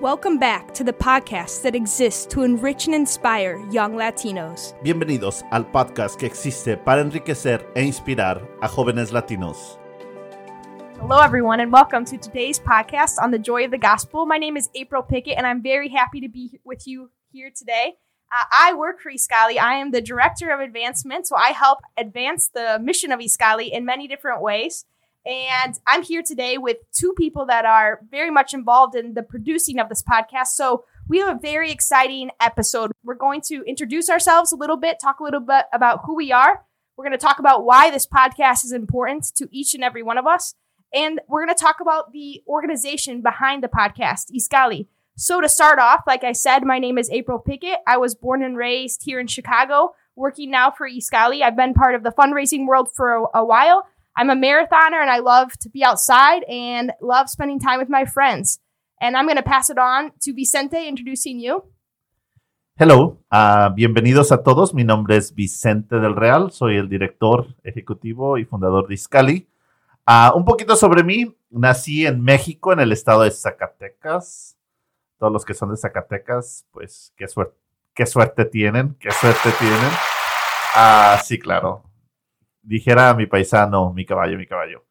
Welcome back to the podcast that exists to enrich and inspire young Latinos. Bienvenidos al podcast que existe para enriquecer e inspirar a jóvenes latinos. Hello, everyone, and welcome to today's podcast on the joy of the gospel. My name is April Pickett, and I'm very happy to be with you here today. Uh, I work for Iskali. I am the director of advancement, so I help advance the mission of Iskali in many different ways. And I'm here today with two people that are very much involved in the producing of this podcast. So we have a very exciting episode. We're going to introduce ourselves a little bit, talk a little bit about who we are. We're going to talk about why this podcast is important to each and every one of us. And we're going to talk about the organization behind the podcast, Iskali. So to start off, like I said, my name is April Pickett. I was born and raised here in Chicago, working now for Iskali. I've been part of the fundraising world for a, a while I'm a marathoner and I love to be outside and love spending time with my friends. And I'm going to pass it on to Vicente introducing you. Hello, uh, bienvenidos a todos. Mi nombre es Vicente del Real, soy el director ejecutivo y fundador de Iscali. Uh, un poquito sobre mí, nací en México, en el estado de Zacatecas. Todos los que son de Zacatecas, pues qué suerte, qué suerte tienen, qué suerte tienen. Ah, sí, claro, dijera mi paisano, mi caballo, mi caballo.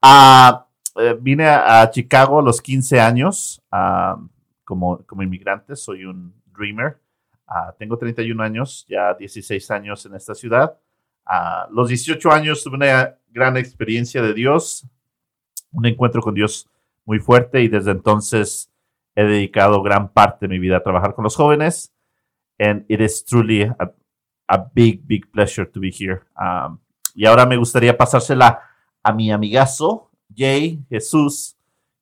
Ah, eh, vine a, Chicago a los 15 años ah, como, como inmigrante, soy un dreamer. Ah, tengo 31 años, ya 16 años en esta ciudad. A los 18 años tuve una gran experiencia de Dios, un encuentro con Dios muy fuerte y desde entonces he dedicado gran parte de mi vida a trabajar con los jóvenes. And it is truly a, a big, big pleasure to be here. Um, Y ahora me gustaría pasársela a mi amigazo, Jay Jesús,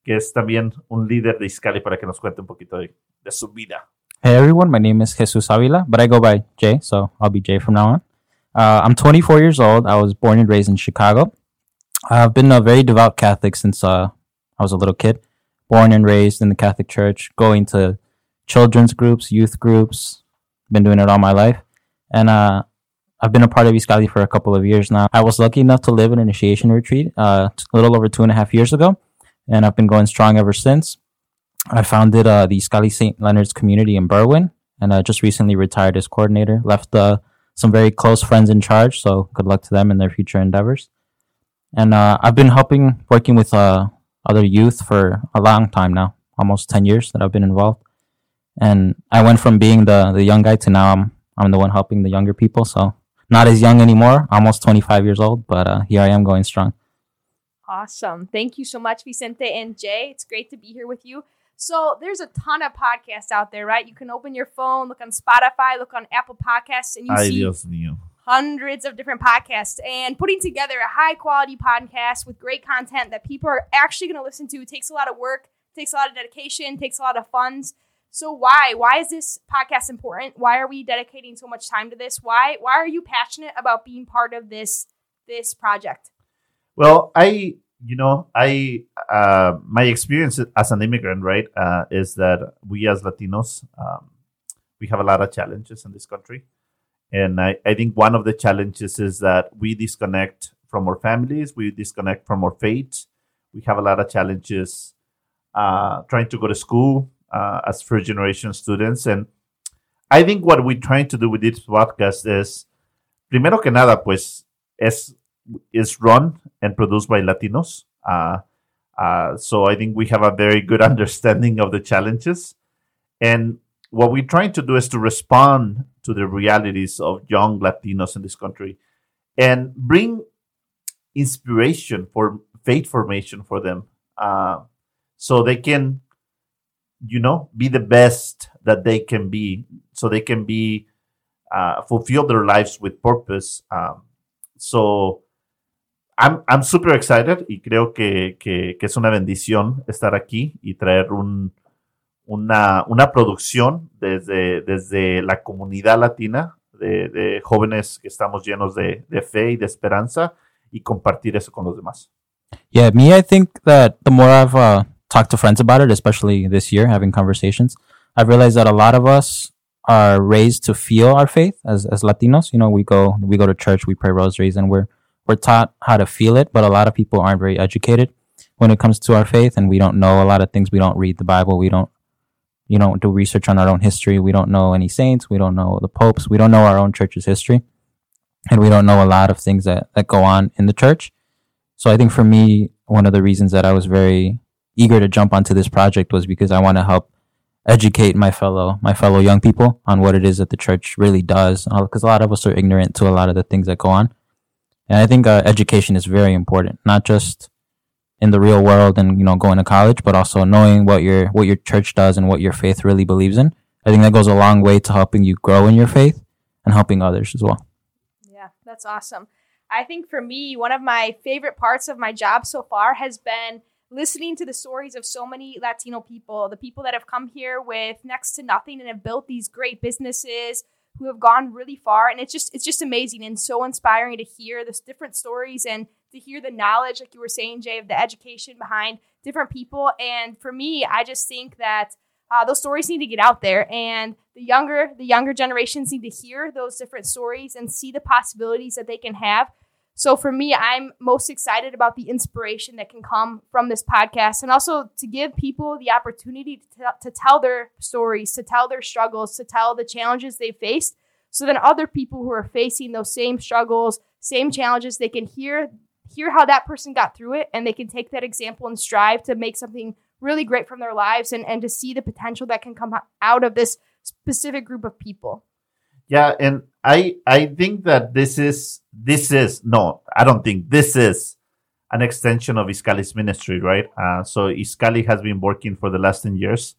que es también un líder de Iskali para que nos cuente un poquito de, de su vida. Hey everyone, my name is Jesus Avila, but I go by Jay, so I'll be Jay from now on. Uh, I'm 24 years old. I was born and raised in Chicago. I've been a very devout Catholic since uh, I was a little kid. Born and raised in the Catholic Church, going to children's groups, youth groups. Been doing it all my life. And uh, I've been a part of Iskali for a couple of years now. I was lucky enough to live an initiation retreat uh, a little over two and a half years ago, and I've been going strong ever since. I founded uh, the Iskali St. Leonard's community in Berwyn, and I just recently retired as coordinator. Left uh, some very close friends in charge, so good luck to them in their future endeavors. And uh, I've been helping, working with uh, other youth for a long time now, almost 10 years that I've been involved. And I went from being the, the young guy to now I'm, I'm the one helping the younger people. So not as young anymore, almost 25 years old, but uh, here I am going strong. Awesome. Thank you so much, Vicente and Jay. It's great to be here with you. So there's a ton of podcasts out there, right? You can open your phone, look on Spotify, look on Apple Podcasts, and you Ay, see Dios mío. hundreds of different podcasts. And putting together a high quality podcast with great content that people are actually going to listen to takes a lot of work, takes a lot of dedication, takes a lot of funds. So why? Why is this podcast important? Why are we dedicating so much time to this? Why why are you passionate about being part of this this project? Well, I you know I uh, my experience as an immigrant, right, uh, is that we as Latinos um, we have a lot of challenges in this country, and I, I think one of the challenges is that we disconnect from our families, we disconnect from our faith. We have a lot of challenges uh, trying to go to school, uh, as first generation students. And I think what we're trying to do with this podcast is, primero que nada, pues, es, is run and produced by Latinos. Uh, uh, so I think we have a very good understanding of the challenges. And what we're trying to do is to respond to the realities of young Latinos in this country and bring inspiration for faith formation for them uh, so they can you know, be the best that they can be, so they can be uh, fulfill their lives with purpose. Um, so I'm, I'm super excited y creo que, que, que, es una bendición estar aquí y traer un, una, una producción desde, desde la comunidad latina de, jóvenes que estamos llenos de, de fe y de esperanza y compartir eso con los demás. Yeah, me, I think that the more I've uh, talked to friends about it, especially this year, having conversations, I've realized that a lot of us are raised to feel our faith as, as Latinos. You know, we go we go to church, we pray rosaries, and we're we're taught how to feel it. But a lot of people aren't very educated when it comes to our faith, and we don't know a lot of things. We don't read the Bible. We don't you don't do research on our own history. We don't know any saints. We don't know the popes. We don't know our own church's history. And we don't know a lot of things that, that go on in the church. So I think for me, one of the reasons that I was very eager to jump onto this project was because I want to help educate my fellow my fellow young people on what it is that the church really does because a lot of us are ignorant to a lot of the things that go on. And i think uh, education is very important not just in the real world and you know going to college but also knowing what your what your church does and what your faith really believes in. I think that goes a long way to helping you grow in your faith and helping others as well. Yeah that's awesome. I think for me one of my favorite parts of my job so far has been listening to the stories of so many Latino people, the people that have come here with next to nothing and have built these great businesses who have gone really far. And it's just it's just amazing and so inspiring to hear this different stories and to hear the knowledge like you were saying Jay of the education behind different people. And for me I just think that uh, those stories need to get out there and the younger the younger generations need to hear those different stories and see the possibilities that they can have so for me, I'm most excited about the inspiration that can come from this podcast and also to give people the opportunity to, t- to tell their stories, to tell their struggles, to tell the challenges they faced. So then other people who are facing those same struggles, same challenges, they can hear hear how that person got through it and they can take that example and strive to make something really great from their lives and, and to see the potential that can come out of this specific group of people. Yeah, and I I think that this is this is no, I don't think this is an extension of Iskali's ministry, right? Uh, so Iskali has been working for the last ten years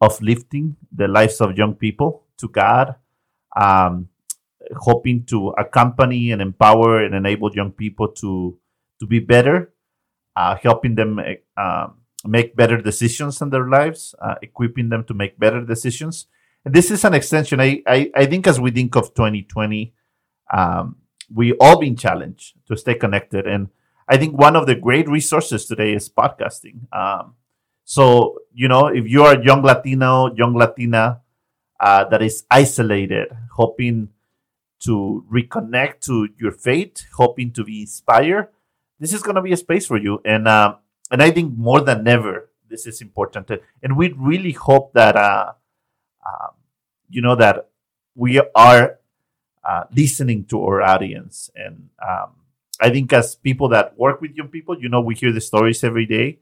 of lifting the lives of young people to God, um, hoping to accompany and empower and enable young people to to be better, uh, helping them uh, make better decisions in their lives, uh, equipping them to make better decisions this is an extension. I, I, I think as we think of 2020, um, we all been challenged to stay connected. And I think one of the great resources today is podcasting. Um, so, you know, if you are a young Latino, young Latina uh, that is isolated, hoping to reconnect to your faith, hoping to be inspired, this is going to be a space for you. And, uh, and I think more than ever, this is important. And we really hope that, uh, um, you know that we are uh, listening to our audience. And um, i think as people that work with young people you know we hear the stories every day.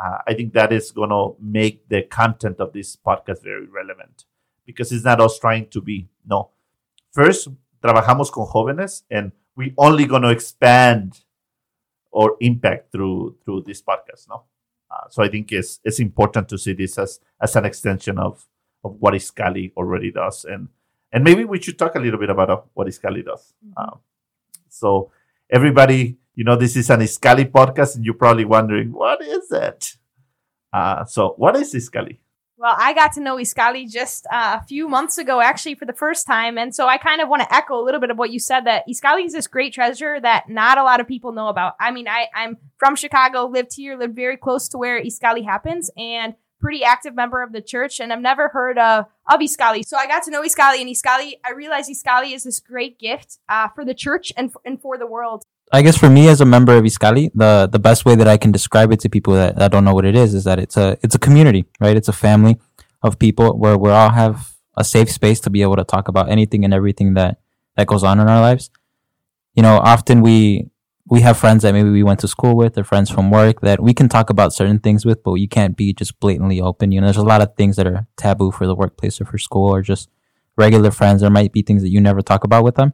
Uh, i think that is going to make the content of this podcast very relevant because it's not us trying to be no. First trabajamos con jóvenes and we only going to expand or impact through through this podcast no? Uh, so i think it's it's important to see this as as an extension of of what Iskali already does, and and maybe we should talk a little bit about uh, what Iskali does. Mm-hmm. Um, so everybody, you know, this is an Iskali podcast, and you're probably wondering what is it. Uh, so what is Iskali? Well, I got to know Iskali just uh, a few months ago, actually, for the first time. And so I kind of want to echo a little bit of what you said that Iskali is this great treasure that not a lot of people know about. I mean, I, I'm from Chicago, lived here, lived very close to where Iskali happens. And pretty active member of the church, and I've never heard of, of Iskali. So I got to know Iskali, and Iskali, I realized Iskali is this great gift uh, for the church and for, and for the world. I guess for me as a member of Iskali, the the best way that I can describe it to people that, that don't know what it is is that it's a it's a community, right? It's a family of people where we all have a safe space to be able to talk about anything and everything that that goes on in our lives. You know, often we we have friends that maybe we went to school with or friends from work that we can talk about certain things with, but you can't be just blatantly open. You know, there's a lot of things that are taboo for the workplace or for school or just regular friends. There might be things that you never talk about with them.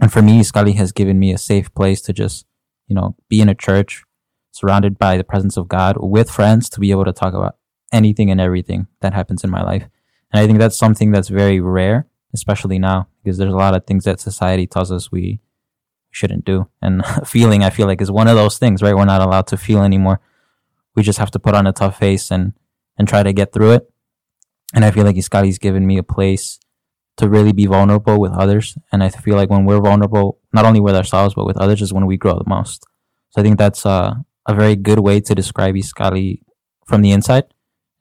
And for me, Iskali has given me a safe place to just, you know, be in a church surrounded by the presence of God with friends to be able to talk about anything and everything that happens in my life. And I think that's something that's very rare, especially now, because there's a lot of things that society tells us we shouldn't do. And feeling, I feel like, is one of those things, right? We're not allowed to feel anymore. We just have to put on a tough face and and try to get through it. And I feel like Iskali's given me a place to really be vulnerable with others. And I feel like when we're vulnerable, not only with ourselves but with others, is when we grow the most. So I think that's uh, a very good way to describe Iskali from the inside.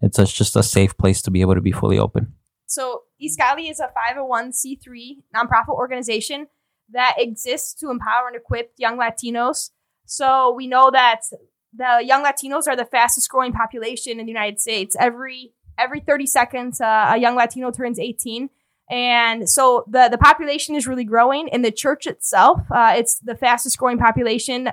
It's a, just a safe place to be able to be fully open. So Iskali is a 501c3 nonprofit organization that exists to empower and equip young Latinos. So we know that the young Latinos are the fastest growing population in the United States. Every every 30 seconds, uh, a young Latino turns 18. And so the, the population is really growing. In the church itself, uh, it's the fastest growing population.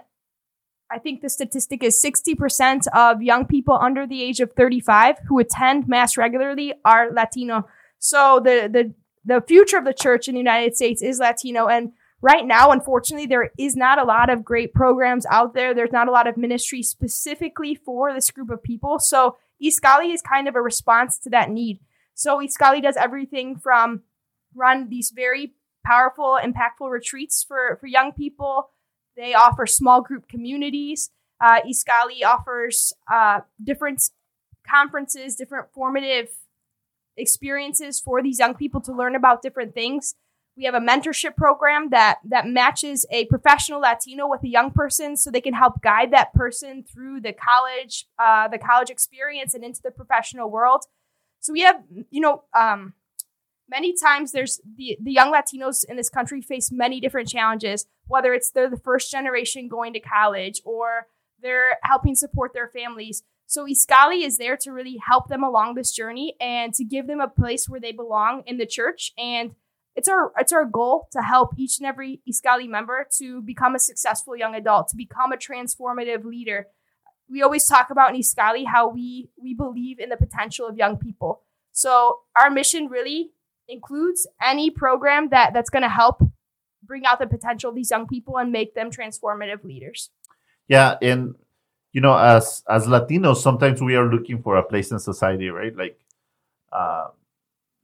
I think the statistic is 60% of young people under the age of 35 who attend Mass regularly are Latino. So the, the, the future of the church in the United States is Latino. And right now, unfortunately, there is not a lot of great programs out there. There's not a lot of ministry specifically for this group of people. So Iskali is kind of a response to that need. So Iskali does everything from run these very powerful, impactful retreats for, for young people. They offer small group communities. Uh, Iskali offers uh, different conferences, different formative experiences for these young people to learn about different things. We have a mentorship program that that matches a professional Latino with a young person, so they can help guide that person through the college, uh, the college experience, and into the professional world. So we have, you know, um, many times there's the the young Latinos in this country face many different challenges, whether it's they're the first generation going to college or they're helping support their families. So Iskali is there to really help them along this journey and to give them a place where they belong in the church and it's our it's our goal to help each and every Iskali member to become a successful young adult, to become a transformative leader. We always talk about in Iskali how we we believe in the potential of young people. So our mission really includes any program that that's going to help bring out the potential of these young people and make them transformative leaders. Yeah, and you know, as as Latinos, sometimes we are looking for a place in society, right? Like, uh,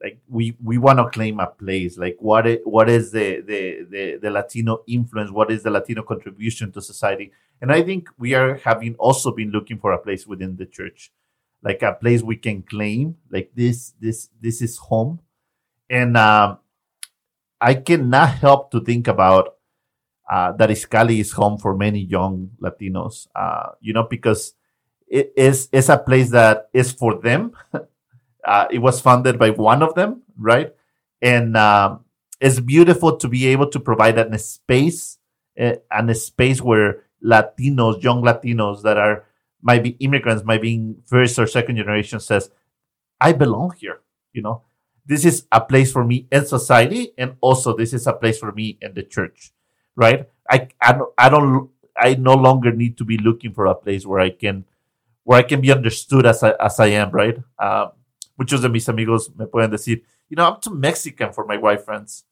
like we we want to claim a place like what is, what is the, the the the latino influence? What is the latino contribution to society? And i think we are having also been looking for a place within the church like a place we can claim like this this this is home. And um, i cannot help to think about uh, that Iskali is home for many young Latinos, uh, you know, because it is it's a place that is for them Uh, it was funded by one of them, right? And uh, it's beautiful to be able to provide a space, uh, and a space where Latinos, young Latinos that are might be immigrants, might be first or second generation, says, "I belong here." You know, this is a place for me in society, and also this is a place for me in the church, right? I I don't I, don't, I no longer need to be looking for a place where I can where I can be understood as I, as I am, right? Um, muchos de mis amigos me pueden decir, you know, I'm too Mexican for my white friends,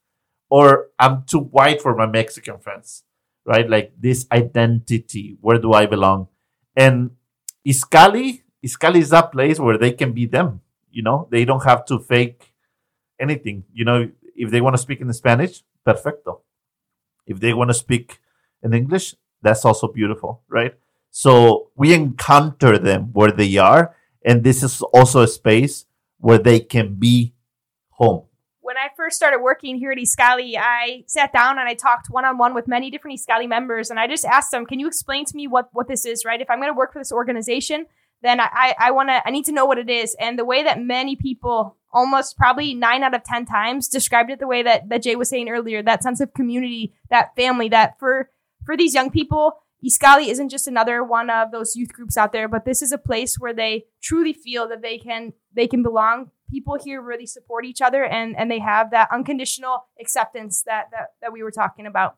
or I'm too white for my Mexican friends, right? Like this identity, where do I belong? And Iskali, Iskali is that place where they can be them, you know, they don't have to fake anything. You know, if they want to speak in Spanish, perfecto. If they want to speak in English, that's also beautiful, right? So we encounter them where they are, and this is also a space where they can be home? When I first started working here at Iskali, I sat down and I talked one on one with many different Iskali members, and I just asked them, "Can you explain to me what what this is? Right? If I'm going to work for this organization, then I I, want to I need to know what it is." And the way that many people, almost probably nine out of ten times, described it the way that that Jay was saying earlier, that sense of community, that family, that for for these young people, Iskali isn't just another one of those youth groups out there, but this is a place where they truly feel that they can they can belong. People here really support each other and and they have that unconditional acceptance that that, that we were talking about.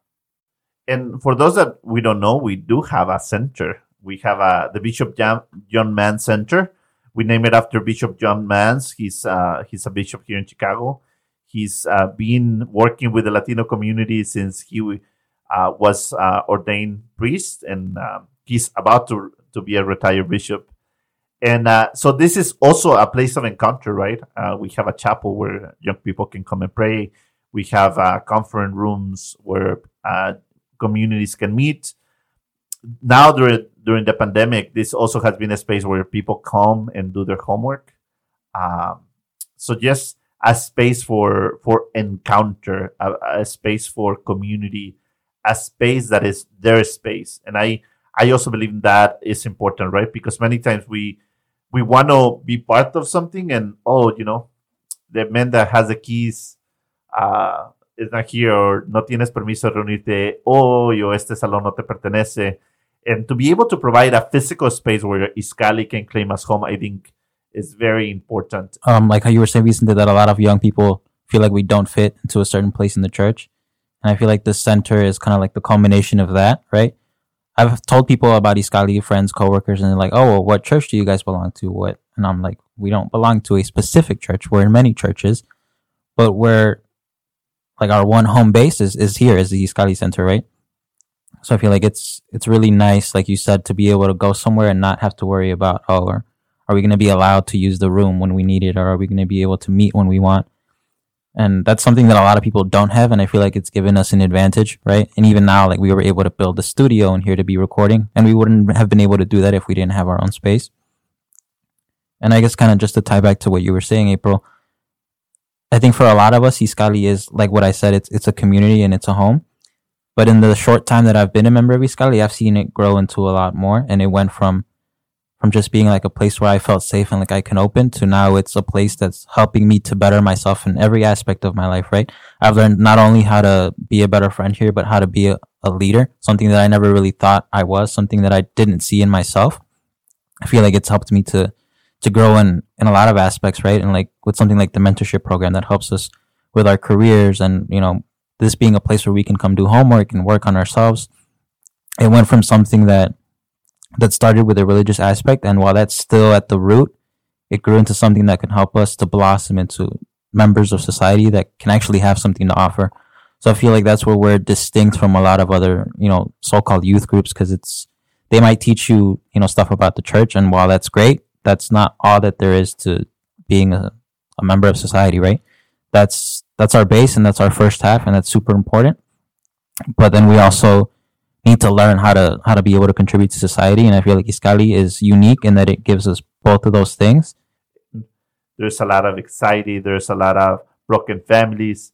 And for those that we don't know, we do have a center. We have a the Bishop John, Manz Center. We name it after Bishop John Manz. He's uh, he's a bishop here in Chicago. He's uh, been working with the Latino community since he was uh, ordained priest, and um, he's about to to be a retired bishop. And uh, so this is also a place of encounter, right? Uh, we have a chapel where young people can come and pray. We have uh, conference rooms where uh, communities can meet. Now during during the pandemic, this also has been a space where people come and do their homework. Um, so just a space for for encounter, a, a space for community, a space that is their space. And I I also believe that is important, right? Because many times we we want to be part of something and oh, you know, the man that has the keys uh, is not here or no tienes permiso de reunirte hoy o este salón no te pertenece. And to be able to provide a physical space where Iskali can claim as home, I think is very important. Um, like how you were saying recently that a lot of young people feel like we don't fit into a certain place in the church, and I feel like the center is kind of like the culmination of that, right? I've told people about Iskali, friends, coworkers, and they're like, "Oh, well, what church do you guys belong to?" What? And I'm like, "We don't belong to a specific church. We're in many churches, but we're like our one home base is, is here, is the Iskali Center, right?" So I feel like it's it's really nice, like you said, to be able to go somewhere and not have to worry about, oh, are, are we going to be allowed to use the room when we need it, or are we going to be able to meet when we want? And that's something that a lot of people don't have, and I feel like it's given us an advantage, right? And even now, like we were able to build a studio in here to be recording, and we wouldn't have been able to do that if we didn't have our own space. And I guess kind of just to tie back to what you were saying, April, I think for a lot of us, Iskali is like what I said, it's it's a community and it's a home. But in the short time that I've been a member of Iskali, I've seen it grow into a lot more. And it went from from just being like a place where I felt safe and like I can open to now it's a place that's helping me to better myself in every aspect of my life, right? I've learned not only how to be a better friend here, but how to be a, a leader, something that I never really thought I was, something that I didn't see in myself. I feel like it's helped me to to grow in in a lot of aspects, right? And like with something like the mentorship program that helps us with our careers and, you know, this being a place where we can come do homework and work on ourselves. It went from something that that started with a religious aspect, and while that's still at the root, it grew into something that can help us to blossom into members of society that can actually have something to offer. So I feel like that's where we're distinct from a lot of other, you know, so-called youth groups because it's they might teach you, you know, stuff about the church, and while that's great, that's not all that there is to being a, a member of society, right? That's that's our base and that's our first half, and that's super important. But then we also need to learn how to how to be able to contribute to society. And I feel like Iskali is unique in that it gives us both of those things. There's a lot of anxiety. There's a lot of broken families.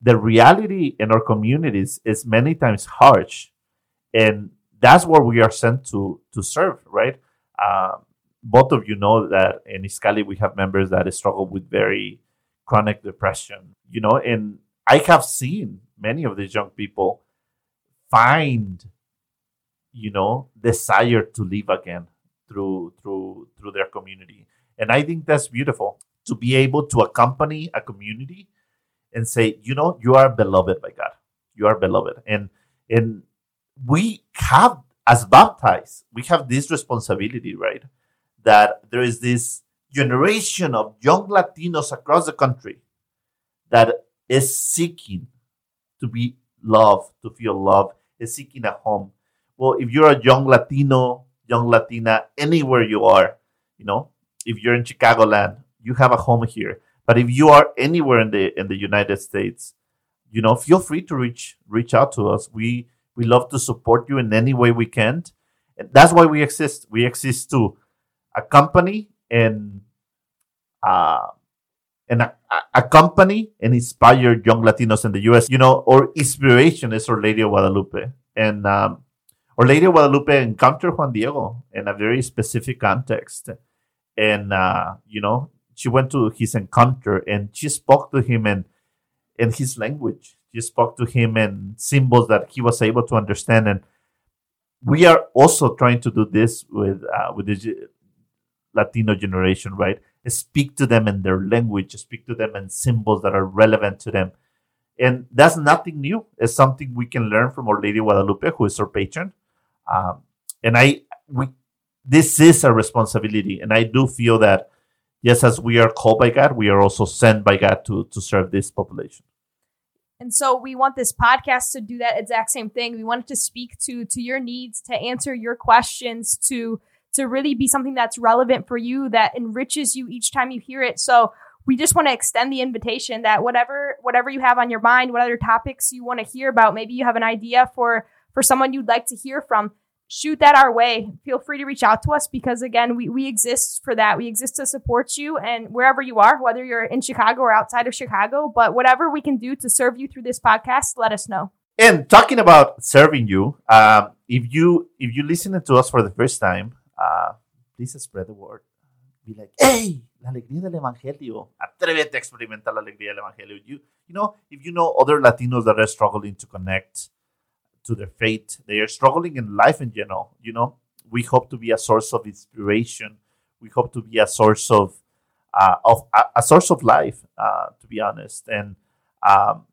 The reality in our communities is many times harsh, and that's where we are sent to to serve. Right. Um, both of you know that in Iskali we have members that struggle with very chronic depression. You know, and I have seen many of these young people find you know desire to live again through through through their community. And i think that's beautiful to be able to accompany a community and say you know you are beloved by god. You are beloved. And and we have as baptized we have this responsibility right? That there is this generation of young latinos across the country that is seeking to be loved to feel loved is seeking a home. Well, if you're a young Latino, young Latina, anywhere you are, you know, if you're in Chicagoland, you have a home here. But if you are anywhere in the in the United States, you know, feel free to reach reach out to us. We we love to support you in any way we can. And that's why we exist. We exist to accompany and uh, and accompany and inspire young Latinos in the U.S. You know, our inspiration is Our Lady of Guadalupe, and um, Our Lady of Guadalupe encountered Juan Diego in a very specific context, and uh, you know, she went to his encounter and she spoke to him in in his language. She spoke to him in symbols that he was able to understand, and we are also trying to do this with uh, with the Latino generation, right? Speak to them in their language, speak to them in symbols that are relevant to them. And that's nothing new. It's something we can learn from Our Lady Guadalupe, who is our patron. Um, and I, we, this is a responsibility, and I do feel that, yes, as we are called by God, we are also sent by God to to serve this population. And so we want this podcast to do that exact same thing. We want it to speak to to your needs, to answer your questions, to to really be something that's relevant for you that enriches you each time you hear it. So we just want to extend the invitation that whatever whatever you have on your mind, what other topics you want to hear about, maybe you have an idea for for someone you'd like to hear from, shoot that our way. Feel free to reach out to us because again, we we exist for that. We exist to support you and wherever you are, whether you're in Chicago or outside of Chicago, but whatever we can do to serve you through this podcast, let us know. And talking about serving you, um, if you if you listen to us for the first time, uh, please spread the word. Be like, hey, la alegría del evangelio. Atrévete a experimentar la alegría del evangelio. You, you know, if you know other Latinos that are struggling to connect to their faith, they are struggling in life in general. You know, we hope to be a source of inspiration we hope to be a source of uh, of a, a source of life, uh, to be honest. And um,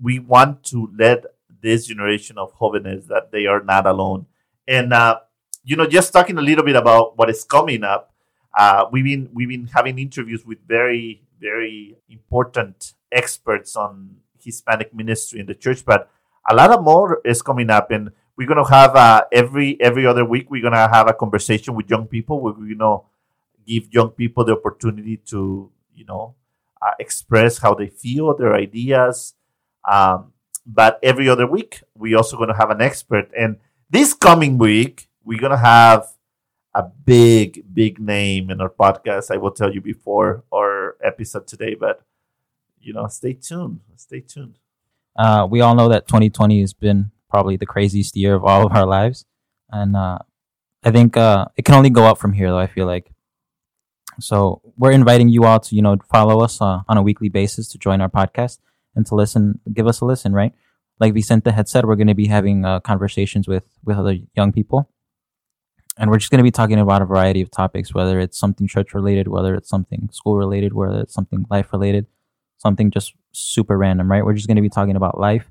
we want to let this generation of jóvenes that they are not alone. And uh, you know, just talking a little bit about what is coming up. Uh, we've been we've been having interviews with very very important experts on Hispanic ministry in the church, but a lot of more is coming up, and we're gonna have uh, every every other week we're gonna have a conversation with young people. We're gonna give young people the opportunity to you know uh, express how they feel, their ideas. Um, but every other week we're also gonna have an expert, and this coming week we're gonna have a big, big name in our podcast. I will tell you before our episode today, but you know, stay tuned. Stay tuned. Uh, we all know that 2020 has been probably the craziest year of all of our lives, and uh, I think uh, it can only go up from here. Though I feel like, so we're inviting you all to you know follow us uh, on a weekly basis to join our podcast and to listen, give us a listen. Right, like Vicente had said, we're going to be having uh, conversations with with other young people and we're just going to be talking about a variety of topics whether it's something church related whether it's something school related whether it's something life related something just super random right? We're just going to be talking about life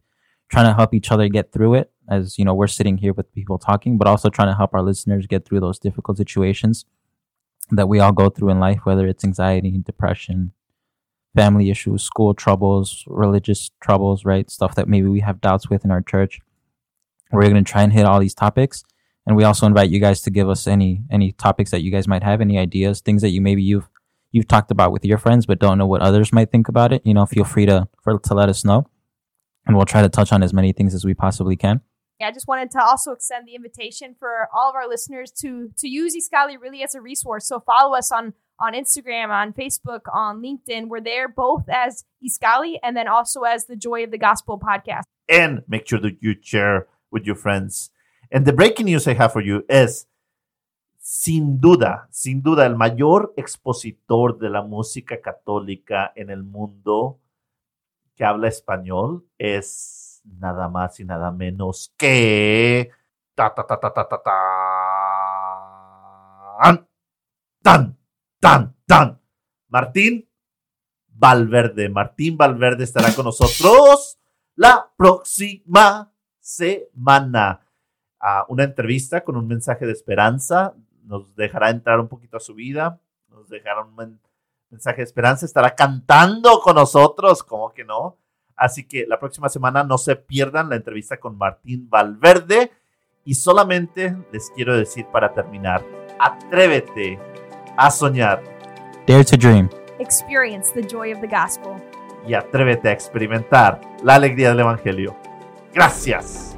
trying to help each other get through it as you know we're sitting here with people talking but also trying to help our listeners get through those difficult situations that we all go through in life whether it's anxiety depression family issues school troubles religious troubles right? Stuff that maybe we have doubts with in our church. We're going to try and hit all these topics and we also invite you guys to give us any any topics that you guys might have any ideas things that you maybe you've you've talked about with your friends but don't know what others might think about it you know feel free to for, to let us know and we'll try to touch on as many things as we possibly can Yeah, I just wanted to also extend the invitation for all of our listeners to to use Iskali really as a resource. So follow us on on Instagram, on Facebook, on LinkedIn. We're there both as Iskali and then also as the Joy of the Gospel podcast. and make sure that you share with your friends. And the breaking news I have for you is, sin duda, sin duda, el mayor expositor de la música católica en el mundo que habla español es nada más y nada menos que ta ta ta ta ta ta tan tan tan tan Martín Valverde. Martín Valverde estará con nosotros la próxima semana. A una entrevista con un mensaje de esperanza. Nos dejará entrar un poquito a su vida. Nos dejará un men- mensaje de esperanza. Estará cantando con nosotros, ¿cómo que no? Así que la próxima semana no se pierdan la entrevista con Martín Valverde. Y solamente les quiero decir para terminar, atrévete a soñar dare to dream Experience the joy of the gospel. y atrévete a experimentar la alegría del Evangelio. Gracias.